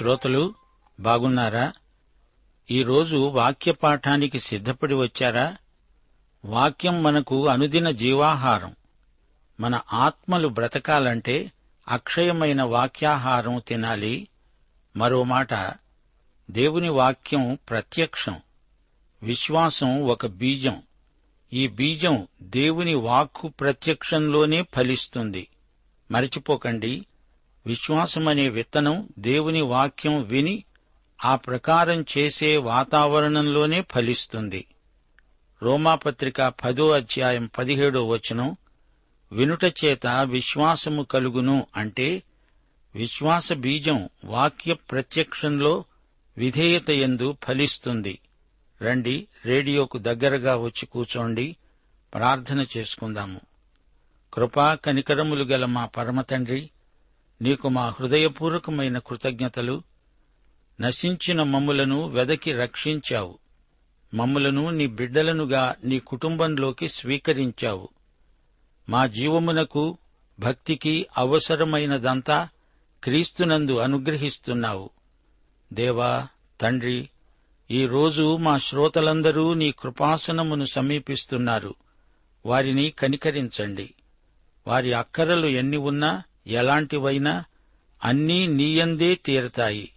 శ్రోతలు బాగున్నారా? ఈరోజు వాక్య పాఠానికి సిద్ధపడి వచ్చారా? వాక్యం మనకు అనుదిన జీవాహారం. మన ఆత్మలు బ్రతకాలంటే అక్షయమైన వాక్యాహారం తినాలి. మరో మాట దేవుని వాక్యం ప్రత్యక్షం విశ్వాసం ఒక బీజం. ఈ బీజం దేవుని వాక్కు ప్రత్యక్షంలోనే ఫలిస్తుంది. మరచిపోకండి. విశ్వాసమనే విత్తనం దేవుని వాక్యం విని ఆ ప్రకారం చేసే వాతావరణంలోనే ఫలిస్తుంది. రోమాపత్రిక పదో అధ్యాయం పదిహేడో వచనం వినుట చేత విశ్వాసము కలుగును అంటే విశ్వాస బీజం వాక్య ప్రత్యక్షంలో విధేయత ఎందు ఫలిస్తుంది. రండి రేడియోకు దగ్గరగా వచ్చి కూచోండి ప్రార్థన చేసుకుందాము. కృపా కనికరములు గల మా పరమతండ్రి నీకు మా హృదయపూర్వకమైన కృతజ్ఞతలు. నశించిన మమ్ములను వెదకి రక్షించావు. మమ్ములను నీ బిడ్డలనుగా నీ కుటుంబంలోకి స్వీకరించావు. మా జీవమునకు భక్తికి అవసరమైనదంతా క్రీస్తునందు అనుగ్రహిస్తున్నావు. దేవా తండ్రి ఈ రోజు మా శ్రోతలందరూ నీ కృపాసనమును సమీపిస్తున్నారు. వారిని కనికరించండి. వారి అక్కరలు ఎన్ని ఉన్నా ఎలాంటివైనా అన్నీ నీయందే తీరతాయి.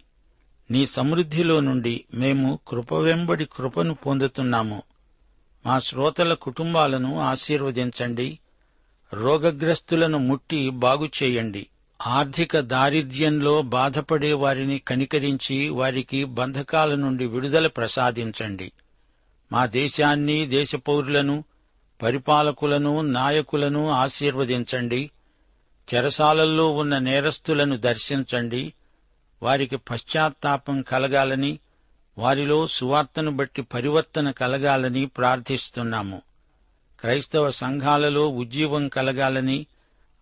నీ సమృద్ధిలో నుండి మేము కృప వెంబడి కృపను పొందుతున్నాము. మా శ్రోతల కుటుంబాలను ఆశీర్వదించండి. రోగగ్రస్తులను ముట్టి బాగుచేయండి ఆర్థిక దారిద్ర్యంలో బాధపడే వారిని కనికరించి వారికి బంధకాల నుండి విడుదల ప్రసాదించండి. మా దేశాన్ని దేశ పౌరులను పరిపాలకులను నాయకులను ఆశీర్వదించండి. చెరసాలల్లో ఉన్న నేరస్తులను దర్శించండి. వారికి పశ్చాత్తాపం కలగాలని వారిలో సువార్తను బట్టి పరివర్తన కలగాలని ప్రార్థిస్తున్నాము. క్రైస్తవ సంఘాలలో ఉజ్జీవం కలగాలని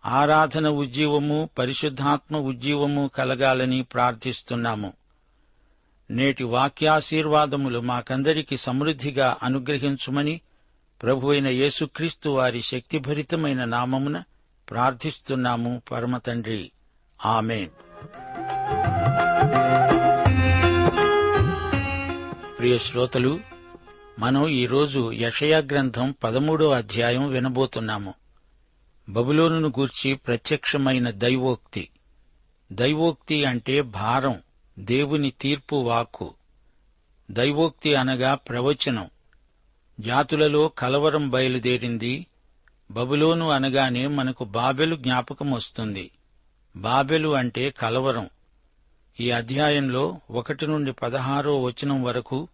ఆరాధన ఉజ్జీవము పరిశుద్ధాత్మ ఉజ్జీవము కలగాలని ప్రార్థిస్తున్నాము. నేటి వాక్యాశీర్వాదములు మాకందరికి సమృద్ధిగా అనుగ్రహించుమని ప్రభువైన యేసుక్రీస్తు వారి శక్తిభరితమైన నామమున ప్రార్థిస్తున్నాము పరమతండ్రి ఆమెన్. ప్రియ శ్రోతలు మనం ఈరోజు యషయా గ్రంథం పదమూడో అధ్యాయం వినబోతున్నాము. బబులోనును గూర్చి ప్రత్యక్షమైన దైవోక్తి. దైవోక్తి అంటే భారం దేవుని తీర్పు వాక్కు. దైవోక్తి అనగా ప్రవచనం. జాతులలో కలవరం బయలుదేరింది బబులోను అనగానే మనకు బాబెలు జ్ఞాపకం వస్తుంది. బాబెలు అంటే కలవరం. ఈ అధ్యాయంలో ఒకటి నుండి పదహారో వచనం వరకు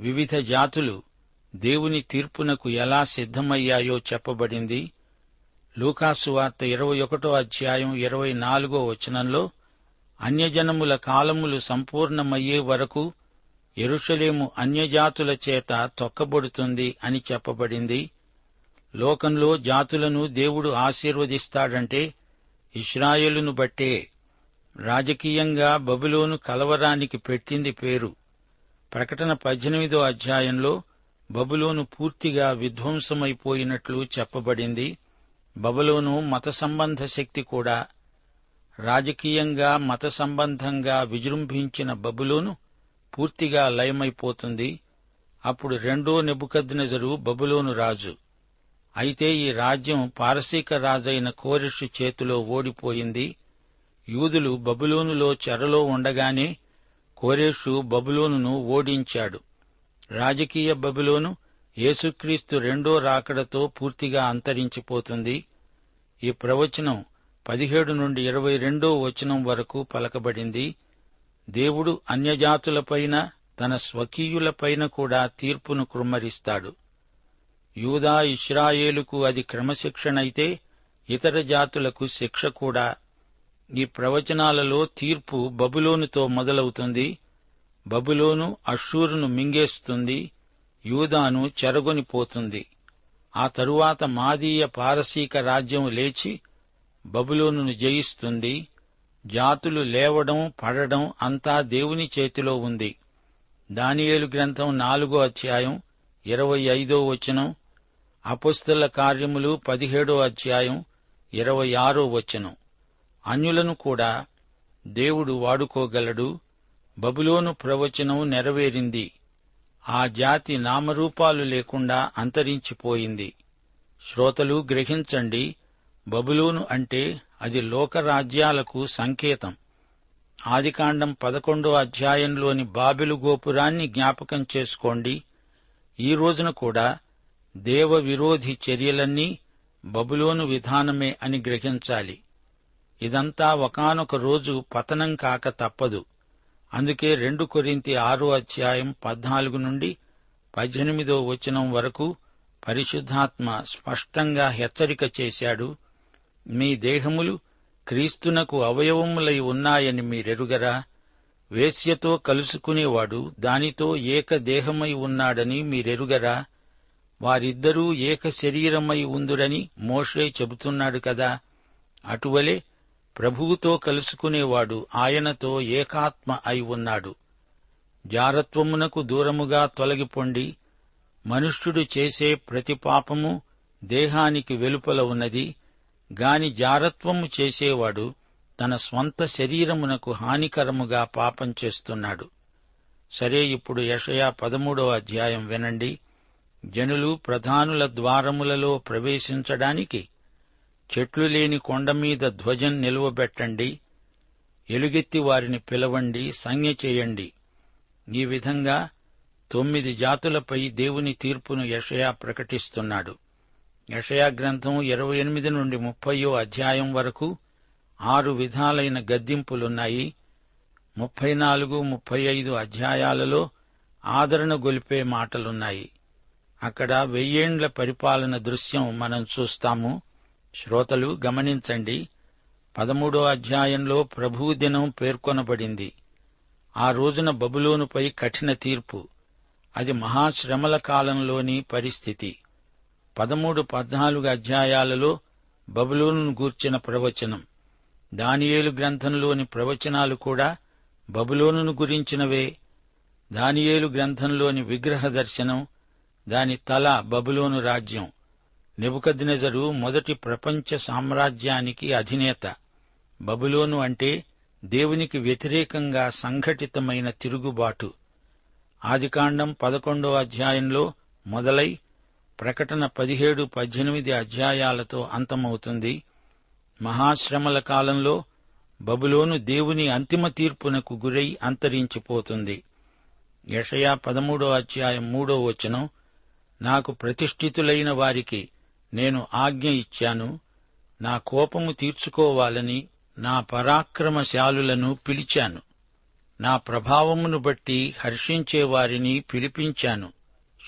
వివిధ జాతులు దేవుని తీర్పునకు ఎలా సిద్ధమయ్యాయో చెప్పబడింది. లూకాసు వార్త ఇరవై ఒకటో అధ్యాయం ఇరవై నాలుగో వచనంలో అన్యజనముల కాలములు సంపూర్ణమయ్యే వరకు ఎరుషలేము అన్యజాతుల చేత తొక్కబడుతుంది అని చెప్పబడింది. లోకంలో జాతులను దేవుడు ఆశీర్వదిస్తాడంటే ఇస్రాయేలును బట్టే. రాజకీయంగా బబులోను కలవరానికి పెట్టింది పేరు. ప్రకటన పద్దెనిమిదో అధ్యాయంలో బబులోను పూర్తిగా విధ్వంసమైపోయినట్లు చెప్పబడింది. బబులోను మత సంబంధ శక్తి కూడా రాజకీయంగా మత సంబంధంగా విజృంభించిన బబులోను పూర్తిగా లయమైపోతుంది. అప్పుడు రెండో నెబుకద్నెజరు బబులోను రాజు. అయితే ఈ రాజ్యం పారసీక రాజైన కోరిషు చేతిలో ఓడిపోయింది. యూదులు బబులోనులో చెరలో ఉండగానే కోరేషు బబులోనును ఓడించాడు. రాజకీయ బబులోను యేసుక్రీస్తు రెండో రాకడతో పూర్తిగా అంతరించిపోతుంది. ఈ ప్రవచనం పదిహేడు నుండి ఇరవై రెండో వచనం వరకు పలకబడింది. దేవుడు అన్యజాతులపైన తన స్వకీయులపైన కూడా తీర్పును కృమ్మరిస్తాడు. యూదా ఇస్రాయేలుకు అది క్రమశిక్షణైతే ఇతర జాతులకు శిక్ష కూడా. ఈ ప్రవచనాలలో తీర్పు బబులోనుతో మొదలవుతుంది. బబులోను అషూరును మింగేస్తుంది. యూదాను చెరగొనిపోతుంది. ఆ తరువాత మాదీయ పారసీక రాజ్యం లేచి బబులోనును జయిస్తుంది. జాతులు లేవడం పడడం అంతా దేవుని చేతిలో ఉంది. దానియేలు గ్రంథం నాలుగో అధ్యాయం ఇరవై ఐదో వచనం. అపుస్తుల కార్యములు పదిహేడో అధ్యాయం ఇరవై ఆరో వచనం. అన్యులను కూడా దేవుడు వాడుకోగలడు బబులోను ప్రవచనం నెరవేరింది ఆ జాతి నామరూపాలు లేకుండా అంతరించిపోయింది. శ్రోతలు గ్రహించండి బబులోను అంటే అది లోకరాజ్యాలకు సంకేతం. ఆదికాండం పదకొండో అధ్యాయంలోని బాబెలు గోపురాన్ని జ్ఞాపకం చేసుకోండి ఈ రోజున కూడా దేవ విరోధి చర్యలన్నీ బబులోను విధానమే అని గ్రహించాలి. ఇదంతా ఒకనొక రోజు పతనం కాక తప్పదు. అందుకే రెండు కొరింతి ఆరో అధ్యాయం పద్నాలుగు నుండి పద్దెనిమిదో వచనం వరకు పరిశుద్ధాత్మ స్పష్టంగా హెచ్చరిక చేశాడు మీ దేహములు క్రీస్తునకు అవయవములై ఉన్నాయని మీరెరుగరా? వేశ్యతో కలుసుకునేవాడు దానితో ఏక దేహమై ఉన్నాడని మీరెరుగరా? వారిద్దరూ ఏక శరీరమై ఉందురని మోషే చెబుతున్నాడు కదా. అటువలే ప్రభువుతో కలుసుకునేవాడు ఆయనతో ఏకాత్మ అయి ఉన్నాడు. జారత్వమునకు దూరముగా తొలగిపొండి మనుష్యుడు చేసే ప్రతి పాపము దేహానికి వెలుపల ఉన్నది. గాని జారత్వము చేసేవాడు తన స్వంత శరీరమునకు హానికరముగా పాపం చేస్తున్నాడు. సరే ఇప్పుడు యషయా పదమూడవ అధ్యాయం వినండి. జనులు ప్రధానుల ద్వారములలో ప్రవేశించడానికి చెట్లు లేని కొండ మీద ధ్వజం నిలువబెట్టండి. ఎలుగెత్తి వారిని పిలవండి సంజ్ఞ చేయండి. ఈ విధంగా తొమ్మిది జాతులపై దేవుని తీర్పును యషయా ప్రకటిస్తున్నాడు. యషయా గ్రంథం ఇరవై ఎనిమిది నుండి ముప్పయో అధ్యాయం వరకు ఆరు విధాలైన గద్దింపులున్నాయి. ముప్పై నాలుగు ముప్పై ఐదు అధ్యాయాలలో ఆదరణ గొలిపే మాటలున్నాయి. అక్కడ వెయ్యేండ్ల పరిపాలన దృశ్యం మనం చూస్తాము. శ్రోతలు గమనించండి. పదమూడో అధ్యాయంలో ప్రభుదినం పేర్కొనబడింది. ఆ రోజున బబులోనుపై కఠిన తీర్పు. అది మహాశ్రమల కాలంలోని పరిస్థితి. పదమూడు పద్నాలుగు అధ్యాయాలలో బబులోను గూర్చిన ప్రవచనం. దానియేలు గ్రంథంలోని ప్రవచనాలు కూడా బబులోనును గురించినవే. దానియేలు గ్రంథంలోని విగ్రహ దర్శనం దాని తల బబులోను రాజ్యం. నెబుకద్నెజరు మొదటి ప్రపంచ సామ్రాజ్యానికి అధినేత. బబులోను అంటే దేవునికి వ్యతిరేకంగా సంఘటితమైన తిరుగుబాటు. ఆదికాండం పదకొండో అధ్యాయంలో మొదలై ప్రకటన పదిహేడు పద్దెనిమిది అధ్యాయాలతో అంతమవుతుంది. మహాశ్రమల కాలంలో బబులోను దేవుని అంతిమ తీర్పునకు గురై అంతరించిపోతుంది. యషయా పదమూడో అధ్యాయం మూడో వచనం నాకు ప్రతిష్ఠితులైన వారికి నేను ఆజ్ఞ ఇచ్చాను. నా కోపము తీర్చుకోవాలని నా పరాక్రమశాలులను పిలిచాను. నా ప్రభావమును బట్టి హర్షించే వారిని పిలిపించాను.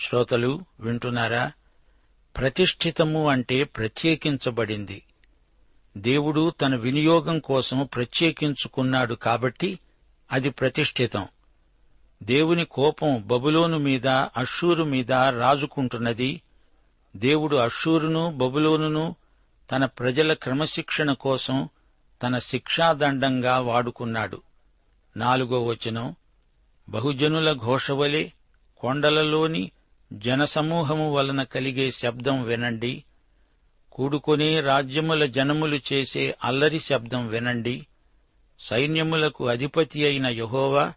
శ్రోతలు వింటున్నారా? ప్రతిష్ఠితము అంటే ప్రత్యేకించబడింది. దేవుడు తన వినియోగం కోసం ప్రత్యేకించుకున్నాడు కాబట్టి అది ప్రతిష్ఠితం. దేవుని కోపం బబులోను మీద అషూరు మీద రాజుకుంటున్నది. దేవుడు అషూరును బబులోనును తన ప్రజల క్రమశిక్షణ కోసం తన శిక్షాదండంగా వాడుకున్నాడు. నాలుగో వచనం బహుజనుల ఘోషవలే కొండలలోని జనసమూహము వలన కలిగే శబ్దం వినండి. కూడుకొనే రాజ్యముల జనములు చేసే అల్లరి శబ్దం వినండి. సైన్యములకు అధిపతి అయిన యహోవా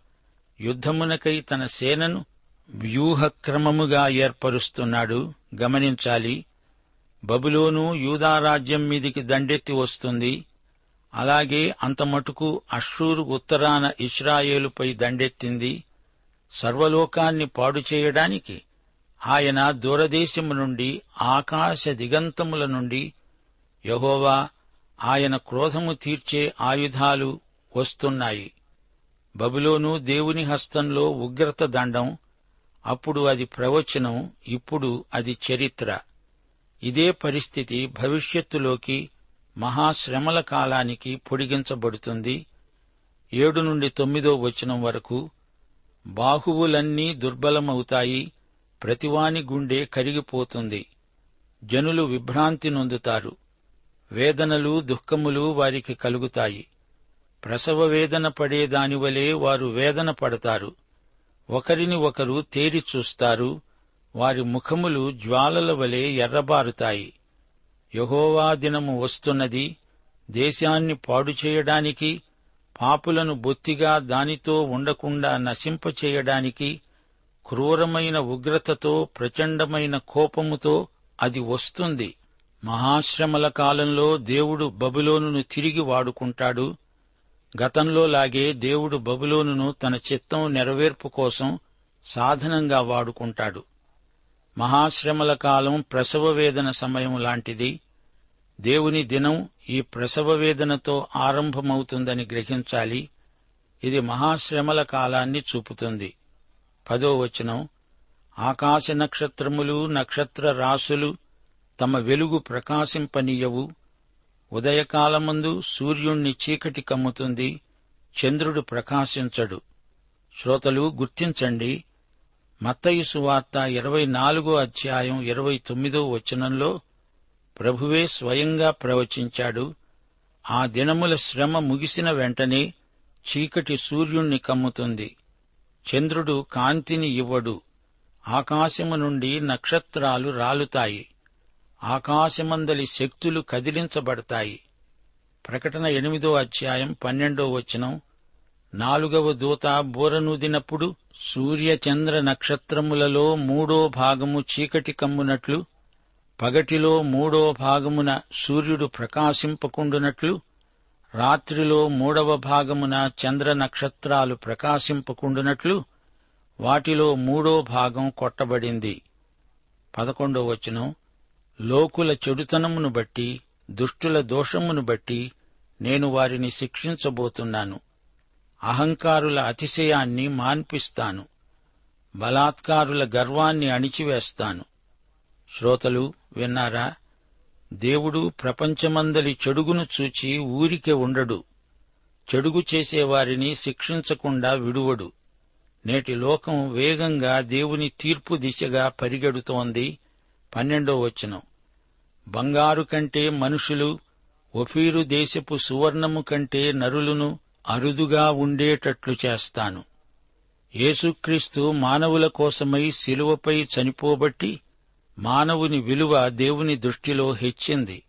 యుద్ధమునకై తన సేనను వ్యూహక్రమముగా ఏర్పరుస్తున్నాడు. గమనించాలి. బబులోను యూదారాజ్యం మీదికి దండెత్తి వస్తుంది. అలాగే అంతమటుకు అశ్షూరు ఉత్తరాన ఇస్రాయేలుపై దండెత్తింది. సర్వలోకాన్ని పాడు చేయడానికి ఆయన దూరదేశము నుండి ఆకాశ దిగంతముల నుండి యహోవా ఆయన క్రోధము తీర్చే ఆయుధాలు వస్తున్నాయి. బబులోను దేవుని హస్తంలో ఉగ్రత దండం అప్పుడు అది ప్రవచనం ఇప్పుడు అది చరిత్ర. ఇదే పరిస్థితి భవిష్యత్తులోకి మహాశ్రమల కాలానికి పొడిగించబడుతుంది. ఏడు నుండి తొమ్మిదో వచనం వరకు బాహువులన్నీ దుర్బలమవుతాయి ప్రతివాని గుండె కరిగిపోతుంది. జనులు విభ్రాంతి నొందుతారు. వేదనలు దుఃఖములు వారికి కలుగుతాయి. ప్రసవ వేదన పడే దానివలే వారు వేదన పడతారు. ఒకరిని ఒకరు తేరి చూస్తారు. వారి ముఖములు జ్వాలల వలె ఎర్రబారుతాయి. యహోవా దినము వస్తున్నది. దేశాన్ని పాడు చేయడానికి పాపులను బొత్తిగా దానితో ఉండకుండా నశింపచేయడానికి క్రూరమైన ఉగ్రతతో ప్రచండమైన కోపముతో అది వస్తుంది. మహాశ్రమల కాలంలో దేవుడు బబులోనును తిరిగి వాడుకుంటాడు. గతంలో లాగే దేవుడు బబులోనును తన చిత్తం నెరవేర్పు కోసం సాధనంగా వాడుకుంటాడు. మహాశ్రమల కాలం ప్రసవ వేదన సమయం లాంటిది. దేవుని దినం ఈ ప్రసవ వేదనతో ఆరంభమవుతుందని గ్రహించాలి. ఇది మహాశ్రమల కాలాన్ని చూపుతుంది. పదో వచనం. ఆకాశ నక్షత్రములు నక్షత్ర రాసులు తమ వెలుగు ప్రకాశింపనీయవు. ఉదయకాలమందు సూర్యుణ్ణి చీకటి కమ్ముతుంది చంద్రుడు ప్రకాశించడు. శ్రోతలు గుర్తించండి మత్తయి సువార్త ఇరవై నాలుగో అధ్యాయం ఇరవై తొమ్మిదో వచనంలో ప్రభువే స్వయంగా ప్రవచించాడు. ఆ దినముల శ్రమ ముగిసిన వెంటనే చీకటి సూర్యుణ్ణి కమ్ముతుంది. చంద్రుడు కాంతిని ఇవ్వడు. ఆకాశము నుండి నక్షత్రాలు రాలుతాయి. ఆకాశమందలి శక్తులు కదిలించబడతాయి. ప్రకటన ఎనిమిదో అధ్యాయం పన్నెండో వచనం. నాలుగవ దూత బూరనూదినప్పుడు సూర్య చంద్ర నక్షత్రములలో మూడో భాగము చీకటి కమ్మునట్లు పగటిలో మూడో భాగమున సూర్యుడు ప్రకాశింపకుండునట్లు రాత్రిలో మూడవ భాగమున చంద్ర నక్షత్రాలు ప్రకాశింపకుండునట్లు వాటిలో మూడో భాగం కొట్టబడింది. పదకొండో వచనం. లోకుల చెడుతనమును బట్టి దుష్టుల దోషమును బట్టి నేను వారిని శిక్షించబోతున్నాను. అహంకారుల అతిశయాన్ని మాన్పిస్తాను. బలాత్కారుల గర్వాన్ని అణిచివేస్తాను. శ్రోతలు విన్నారా? దేవుడు ప్రపంచమందలి చెడుగును చూచి ఊరికే ఉండడు. చెడుగు చేసేవారిని శిక్షించకుండా విడువడు. నేటి లోకం వేగంగా దేవుని తీర్పు దిశగా పరిగెడుతోంది. పన్నెండో వచనం. బంగారు కంటే మనుషులు ఒఫీరు దేశపు సువర్ణము కంటే నరులను అరుదుగా ఉండేటట్లు చేస్తాను. యేసుక్రీస్తు మానవుల కోసమై శిలువపై చనిపోబట్టి మానవుని విలువ దేవుని దృష్టిలో హెచ్చింది.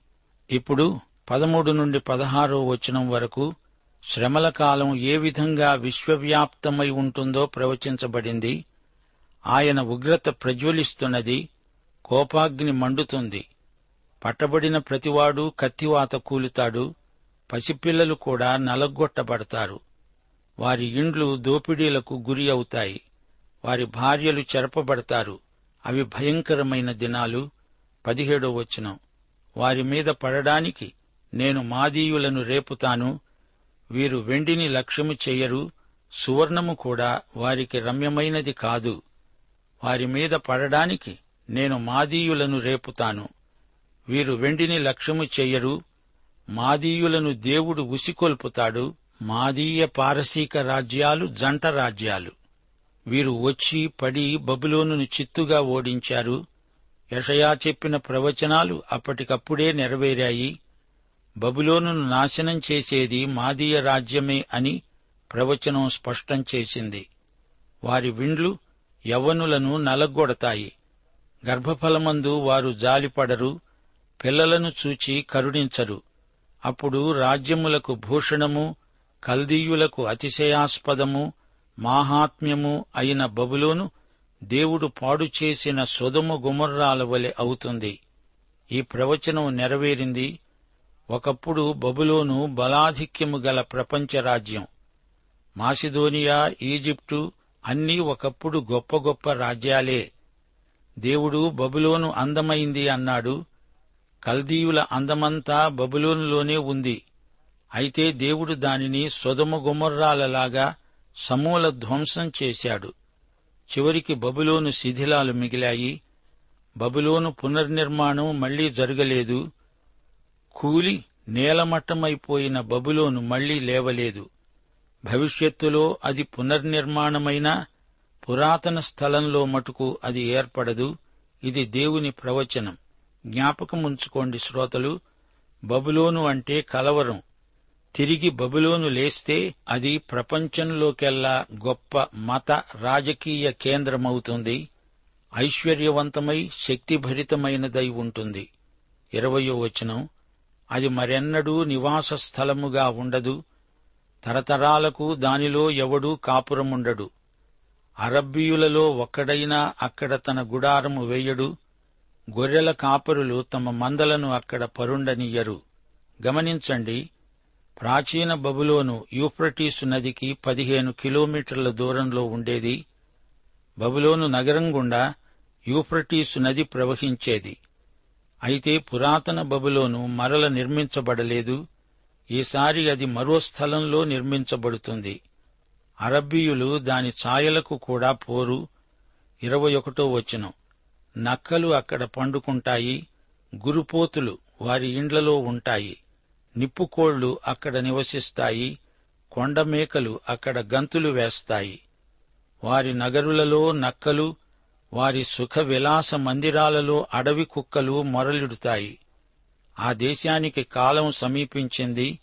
ఇప్పుడు పదమూడు నుండి పదహారో వచనం వరకు శ్రమల కాలం ఏ విధంగా విశ్వవ్యాప్తమై ఉంటుందో ప్రవచించబడింది. ఆయన ఉగ్రత ప్రజ్వలిస్తున్నది కోపాగ్ని మండుతుంది. పట్టబడిన ప్రతివాడు కత్తివాత కూలుతాడు పసిపిల్లలు కూడా నలగొట్టబడతారు. వారి ఇండ్లు దోపిడీలకు గురి అవుతాయి వారి భార్యలు చెరపబడతారు. అవి భయంకరమైన దినాలు. పదిహేడో వచనం. వారి మీద పడడానికి నేను మాదీయులను రేపుతాను వీరు వెండిని లక్ష్యము చెయ్యరు సువర్ణము కూడా వారికి రమ్యమైనది కాదు. వారి మీద పడడానికి నేను మాదీయులను రేపుతాను. వీరు వెండిని లక్ష్యము చెయ్యరు మాదీయులను దేవుడు ఉసికొల్పుతాడు. మాదీయ పారసీక రాజ్యాలు జంట రాజ్యాలు. వీరు వచ్చి పడి బబులోనును చిత్తుగా ఓడించారు. యషయా చెప్పిన ప్రవచనాలు అప్పటికప్పుడే నెరవేరాయి. బబులోనును నాశనం చేసేది మాదీయ రాజ్యమే అని ప్రవచనం స్పష్టం చేసింది. వారి విండ్లు యవ్వనులను నలగొడతాయి. గర్భఫలమందు వారు జాలిపడరు. పిల్లలను చూచి కరుణించరు. అప్పుడు రాజ్యములకు భూషణము కల్దీయులకు అతిశయాస్పదము మాహాత్మ్యము అయిన బబులోను దేవుడు పాడు చేసిన సుధము గుమర్రాల వలె అవుతుంది. ఈ ప్రవచనం నెరవేరింది. ఒకప్పుడు బబులోను బలాధిక్యము గల ప్రపంచ రాజ్యం. మాసిదోనియా ఈజిప్టు అన్నీ ఒకప్పుడు గొప్ప గొప్ప రాజ్యాలే. దేవుడు బబులోను అందమైంది అన్నాడు. కల్దీయుల అందమంతా బబులోనులోనే ఉంది. అయితే దేవుడు దానిని సొదమ గుమర్రాలలాగా సమూల ధ్వంసం చేశాడు. చివరికి బబులోను శిథిలాలు మిగిలాయి. బబులోను పునర్నిర్మాణం మళ్ళీ జరగలేదు. కూలి నేలమట్టమైపోయిన బబులోను మళ్ళీ లేవలేదు. భవిష్యత్తులో అది పునర్నిర్మాణమైనా పురాతన స్థలంలో మటుకు అది ఏర్పడదు. ఇది దేవుని ప్రవచనం. జ్ఞాపకం ఉంచుకోండి శ్రోతలు. బబులోను అంటే కలవరం. తిరిగి బబులోను లేస్తే అది ప్రపంచంలోకెల్లా గొప్ప మత రాజకీయ కేంద్రమవుతుంది. ఐశ్వర్యవంతమై శక్తిభరితమైనదై ఉంటుంది. ఇరవయో వచనం. అది మరెన్నడూ నివాస స్థలముగా ఉండదు. తరతరాలకు దానిలో ఎవడూ కాపురముండడు. అరబ్బీయులలో ఒక్కడైనా అక్కడ తన గుడారము వేయడు. గొర్రెల కాపరులు తమ మందలను అక్కడ పరుండనియ్యరు గమనించండి ప్రాచీన బబులోను యూఫ్రటీసు నదికి పదిహేను కిలోమీటర్ల దూరంలో ఉండేది. బబులోను నగరం గుండా యూఫ్రటీసు నది ప్రవహించేది. అయితే పురాతన బబులోను మరల నిర్మించబడలేదు. ఈసారి అది మరో స్థలంలో నిర్మించబడుతుంది. అరబ్బీయులు దాని ఛాయలకు కూడా పోరు. ఇరవై ఒకటో వచనం. నక్కలు అక్కడ పండుకుంటాయి గురుపోతులు వారి ఇండ్లలో ఉంటాయి నిప్పుకోళ్ళు అక్కడ నివసిస్తాయి కొండమేకలు అక్కడ గంతులు వేస్తాయి. వారి నగరులలో నక్కలు వారి సుఖ విలాస మందిరాలలో అడవి కుక్కలు మొరలిడుతాయి. ఆ దేశానికి కాలం సమీపించింది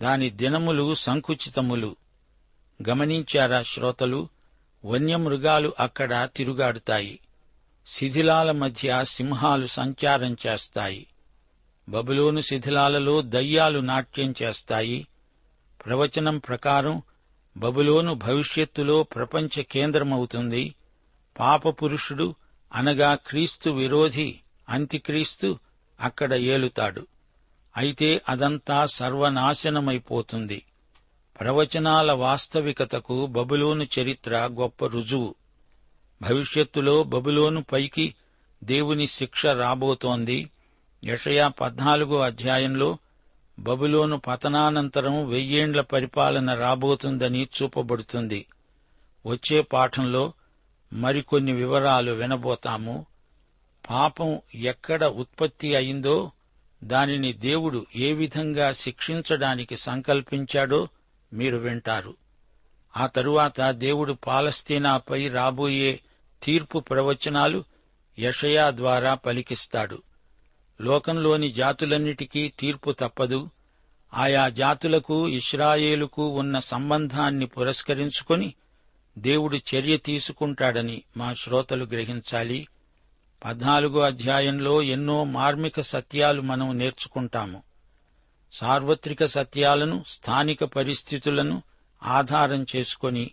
దాని దినములు సంకుచితములు. గమనించారా శ్రోతలు వన్యమృగాలు అక్కడ తిరుగాడుతాయి. శిథిలాల మధ్య సింహాలు సంచారం చేస్తాయి. బబులోను శిథిలాలలో దయ్యాలు నాట్యం చేస్తాయి. ప్రవచనం ప్రకారం బబులోను భవిష్యత్తులో ప్రపంచ కేంద్రమవుతుంది. పాపపురుషుడు అనగా క్రీస్తు విరోధి అంత్యక్రీస్తు అక్కడ ఏలుతాడు. అయితే అదంతా సర్వనాశనమైపోతుంది. ప్రవచనాల వాస్తవికతకు బబులోను చరిత్ర గొప్ప రుజువు. భవిష్యత్తులో బబులోను పైకి దేవుని శిక్ష రాబోతోంది. యషయా పద్నాలుగో అధ్యాయంలో బబులోను పతనానంతరం వెయ్యేండ్ల పరిపాలన రాబోతుందని చూపబడుతుంది. వచ్చే పాఠంలో మరికొన్ని వివరాలు వినబోతాము. పాపం ఎక్కడ ఉత్పత్తి అయిందో దానిని దేవుడు ఏ విధంగా శిక్షించడానికి సంకల్పించాడో మీరు వింటారు. ఆ తరువాత దేవుడు పాలస్తీనాపై రాబోయే తీర్పు ప్రవచనాలు యషయా ద్వారా పలికిస్తాడు. లోకంలోని జాతులన్నిటికీ తీర్పు తప్పదు. ఆయా జాతులకు ఇస్రాయేలుకు ఉన్న సంబంధాన్ని పురస్కరించుకొని దేవుడు చర్య తీసుకుంటాడని మా శ్రోతలు గ్రహించాలి. పద్నాలుగో అధ్యాయంలో ఎన్నో మార్మిక సత్యాలు మనం నేర్చుకుంటాము. సార్వత్రిక సత్యాలను స్థానిక పరిస్థితులను ఆధారం చేసుకొని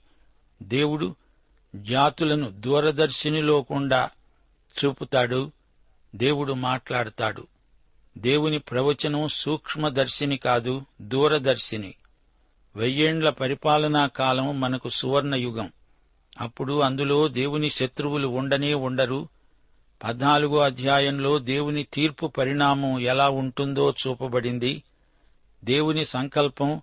దేవుడు జాతులను దూరదర్శినిలోకుండా చూపుతాడు దేవుడు మాట్లాడతాడు. దేవుని ప్రవచనం సూక్ష్మదర్శిని కాదు దూరదర్శిని. వెయ్యేండ్ల పరిపాలనా కాలం మనకు సువర్ణయుగం. అప్పుడు అందులో దేవుని శత్రువులు ఉండనే ఉండరు. పద్నాలుగో అధ్యాయంలో దేవుని తీర్పు పరిణామం ఎలా ఉంటుందో చూపబడింది. దేవుని సంకల్పం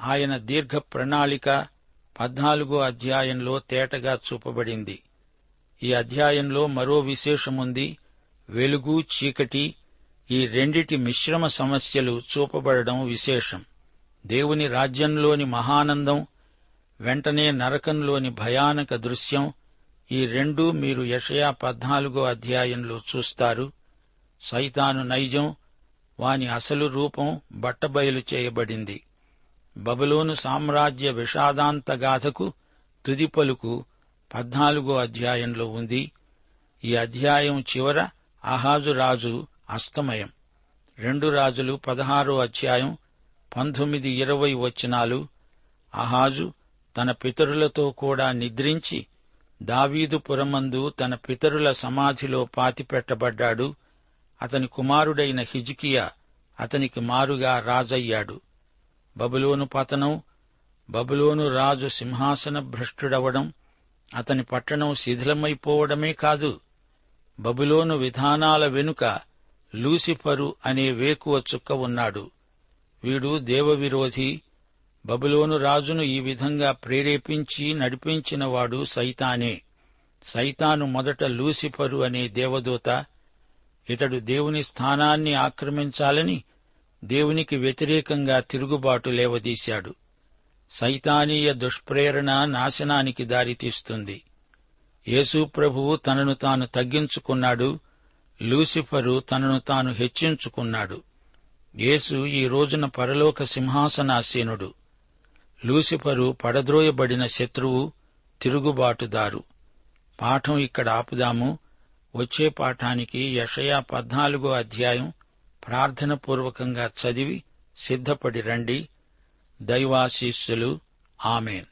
ఆయన దీర్ఘ ప్రణాళిక పద్నాలుగో అధ్యాయంలో తేటగా చూపబడింది. ఈ అధ్యాయంలో మరో విశేషముంది. వెలుగు చీకటి ఈ రెండిటి మిశ్రమ సమస్యలు చూపబడడం విశేషం. దేవుని రాజ్యంలోని మహానందం వెంటనే నరకంలోని భయానక దృశ్యం ఈ రెండూ మీరు యషయా పద్నాలుగో అధ్యాయంలో చూస్తారు. సైతాను నైజం వాని అసలు రూపం బట్టబయలు చేయబడింది. బబులోను సామ్రాజ్య విషాదాంతగాథకు తుది పలుకు పద్నాలుగో అధ్యాయంలో ఉంది. ఈ అధ్యాయం చివర అహాజు రాజు అస్తమయం. రెండు రాజులు పదహారో అధ్యాయం పంతొమ్మిది ఇరవై వచనాలు. అహాజు తన పితరులతో కూడా నిద్రించి దావీదు పురమందు తన పితరుల సమాధిలో పాతిపెట్టబడ్డాడు. అతని కుమారుడైన హిజికియా అతనికి మారుగా రాజయ్యాడు. బబులోను పతనం బబులోను రాజు సింహాసన భ్రష్టుడవడం అతని పట్టణం శిథిలమైపోవడమే కాదు బబులోను విధానాల వెనుక లూసిఫరు అనే వేకువ చుక్క ఉన్నాడు. వీడు దేవవిరోధి బబులోను రాజును ఈ విధంగా ప్రేరేపించి నడిపించినవాడు సైతానే. సైతాను మొదట లూసిఫరు అనే దేవదూత ఇతడు దేవుని స్థానాన్ని ఆక్రమించాలని దేవునికి వ్యతిరేకంగా తిరుగుబాటు లేవదీశాడు. సైతానీయ దుష్ప్రేరణ నాశనానికి దారితీస్తుంది. యేసు ప్రభువు తనను తాను తగ్గించుకున్నాడు. లూసిఫరు తనను తాను హెచ్చించుకున్నాడు. యేసు ఈ రోజున పరలోక సింహాసనాసీనుడు. లూసిఫరు పడద్రోయబడిన శత్రువు తిరుగుబాటుదారు. పాఠం ఇక్కడ ఆపుదాము. వచ్చే పాఠానికి యషయా పద్నాలుగో అధ్యాయం ప్రార్థనపూర్వకంగా చదివి సిద్ధపడి రండి. దైవాశీస్సులు. ఆమెన్.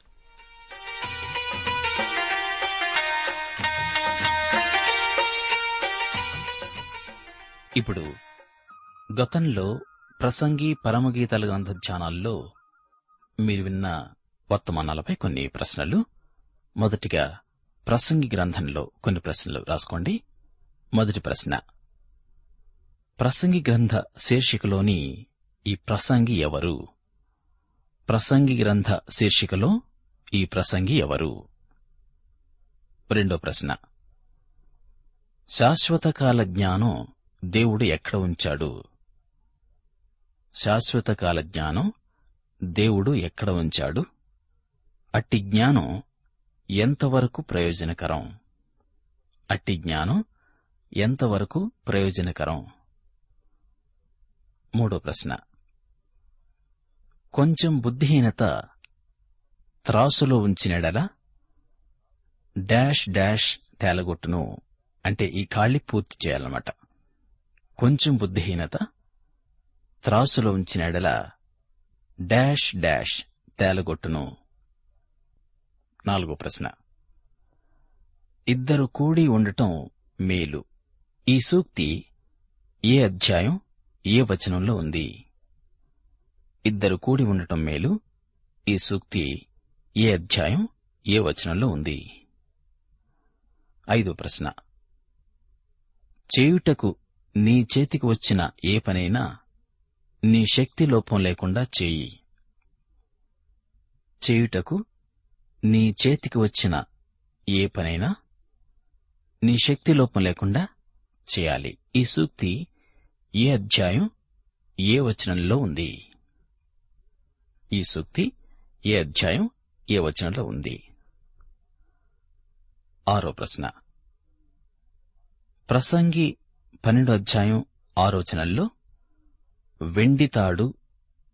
ఇప్పుడు గతంలో ప్రసంగి పరమగీతాల గ్రంథ ధ్యానాల్లో మీరు విన్న వర్తమానాలపై కొన్ని ప్రశ్నలు. మొదటిగా ప్రసంగి గ్రంథంలో కొన్ని ప్రశ్నలు రాసుకోండి. మొదటి ప్రశ్న ప్రసంగి గ్రంథ శీర్షికలోని ఈ ప్రసంగి ఎవరు? ప్రసంగి గ్రంథ శీర్షికలో ఈ ప్రసంగి ఎవరు? రెండో ప్రశ్న. శాశ్వతకాల జ్ఞానం దేవుడు ఎక్కడ ఉంచాడు? శాశ్వతకాల జ్ఞానం దేవుడు ఎక్కడ ఉంచాడు? అట్టి జ్ఞానం ఎంతవరకు ప్రయోజనకరం? అట్టి జ్ఞానం ఎంతవరకు ప్రయోజనకరం? మూడో ప్రశ్న. కొంచెం బుద్ధిహీనత త్రాసులో ఉంచినడలా? Dash dash తేలగొట్టును. అంటే ఈ ఖాళీ పూర్తి చేయాలన్నమాట. కొంచెం బుద్ధిహీనత త్రాసులో ఉంచినడల? Dash dash తేలగొట్టును. నాలుగో ప్రశ్న. ఇద్దరు కూడి ఉండటం మేలు. ఈ సూక్తి ఏ అధ్యాయం? ఏ వచనంలో ఉంది? ఇద్దరు కూడి ఉండటం మేలు ఈ సూక్తి ఏ అధ్యాయం ఏ వచనంలో ఉంది? ఐదో ప్రశ్న. చేయుటకు నీ చేతికి వచ్చిన ఏ పనైనా నీ శక్తి లోపం లేకుండా చేయి. చేయుటకు నీ చేతికి వచ్చిన ఏ పనైనా నీ శక్తి లోపం లేకుండా చేయాలి. ఈ సూక్తి ఏ అధ్యాయం ఏ వచనంలో ఉంది? ఈ సూక్తి ఏ అధ్యాయం ఏ వచనంలో ఉంది? ఆరో ప్రశ్న. ప్రసంగి పన్నెండో అధ్యాయం ఆరోచనల్లో వెండి తాడు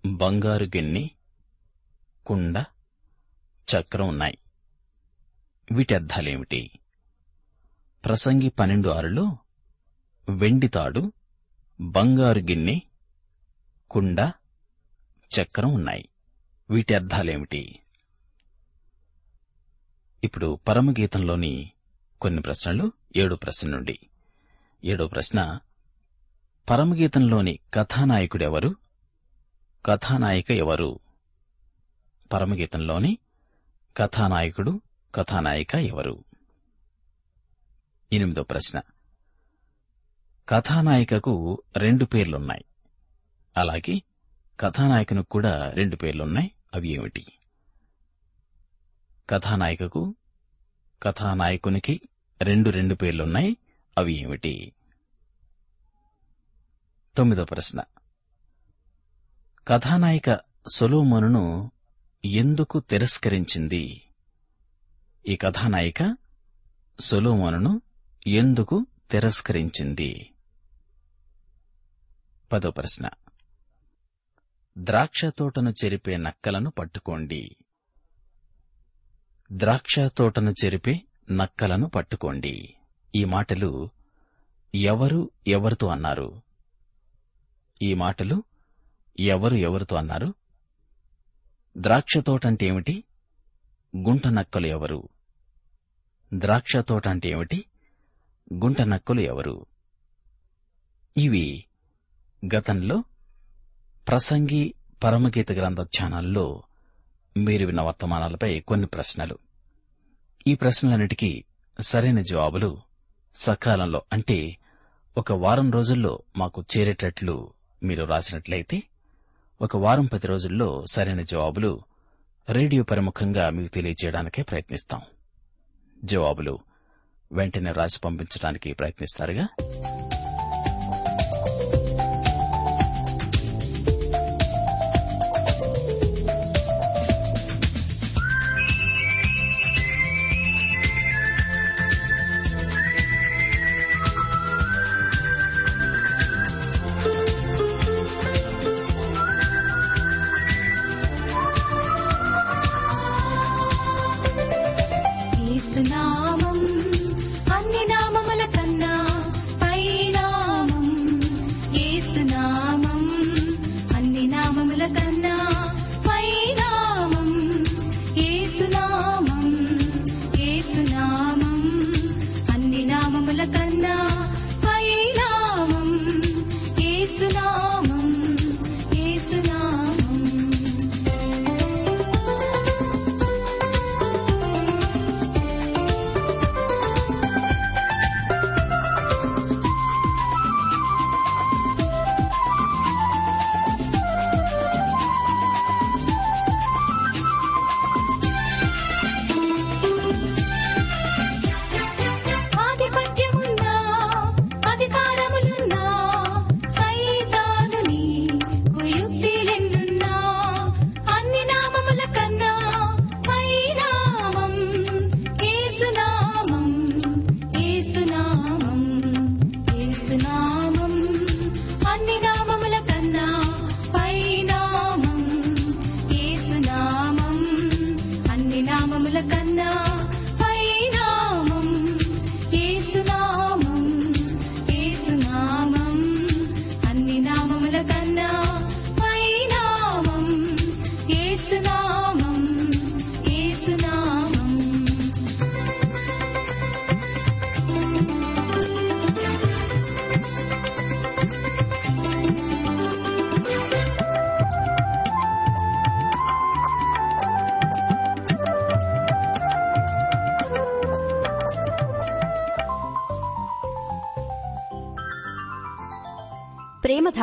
బంగారు గిన్నె కుండ చక్రం ఉన్నాయి. వీటి అర్థాలేమిటి? ప్రసంగి పన్నెండు ఆరులో వెండి తాడు బంగారు గిన్నె కుండ చక్రం ఉన్నాయి. వీటి అర్థాలేమిటి? ఇప్పుడు పరమగీతంలోని కొన్ని ప్రశ్నలు ఏడు ప్రశ్న నుండి. ఏడో ప్రశ్న పరమగీతంలోని కథానాయకుడెవరు కథానాయిక ఎవరు? పరమగీతంలోని కథానాయకుడు కథానాయిక ఎవరు? ఎనిమిదో ప్రశ్న కథానాయికకు రెండు పేర్లున్నాయి. అలాగే కథానాయకునికి కూడా రెండు పేర్లున్నాయి. అవి ఏమిటి? కథానాయికకు కథానాయకునికి రెండు రెండు పేర్లున్నాయి. అవి ఏమిటి? తొమ్మిదో ప్రశ్న. కథానాయిక సొలోమోనును ఎందుకు తిరస్కరించింది? ఈ కథానాయిక సొలోమోనును ఎందుకు తిరస్కరించింది? పదో ప్రశ్న. ద్రాక్ష తోటను చెరిపే నక్కలను పట్టుకోండి. ద్రాక్ష తోటను చెరిపే నక్కలను పట్టుకోండి. ఈ మాటలు ఎవరు ఎవరితో అన్నారు? ఈ మాటలు ఎవరు ఎవరితో అన్నారు? ద్రాక్ష తోట అంటే ఏమిటి? గుంట నక్కలు ఎవరు? ద్రాక్ష తోట అంటే ఏమిటి? గుంట నక్కలు ఎవరు? ఇవి గతంలో ప్రసంగి పరమగీత గ్రంథ ధ్యానాల్లో మీరు విన్న వర్తమానాలపై కొన్ని ప్రశ్నలు. ఈ ప్రశ్నలన్నిటికీ సరైన జవాబులు సకాలంలో అంటే ఒక వారం రోజుల్లో మాకు చేరేటట్లు మీరు రాసినట్లయితే ఒక వారం పది రోజుల్లో సరైన జవాబులు రేడియో ప్రముఖంగా మీకు తెలియజేయడానికే ప్రయత్నిస్తాం. జవాబులు వెంటనే రాసి పంపించడానికి ప్రయత్నిస్తారుగా?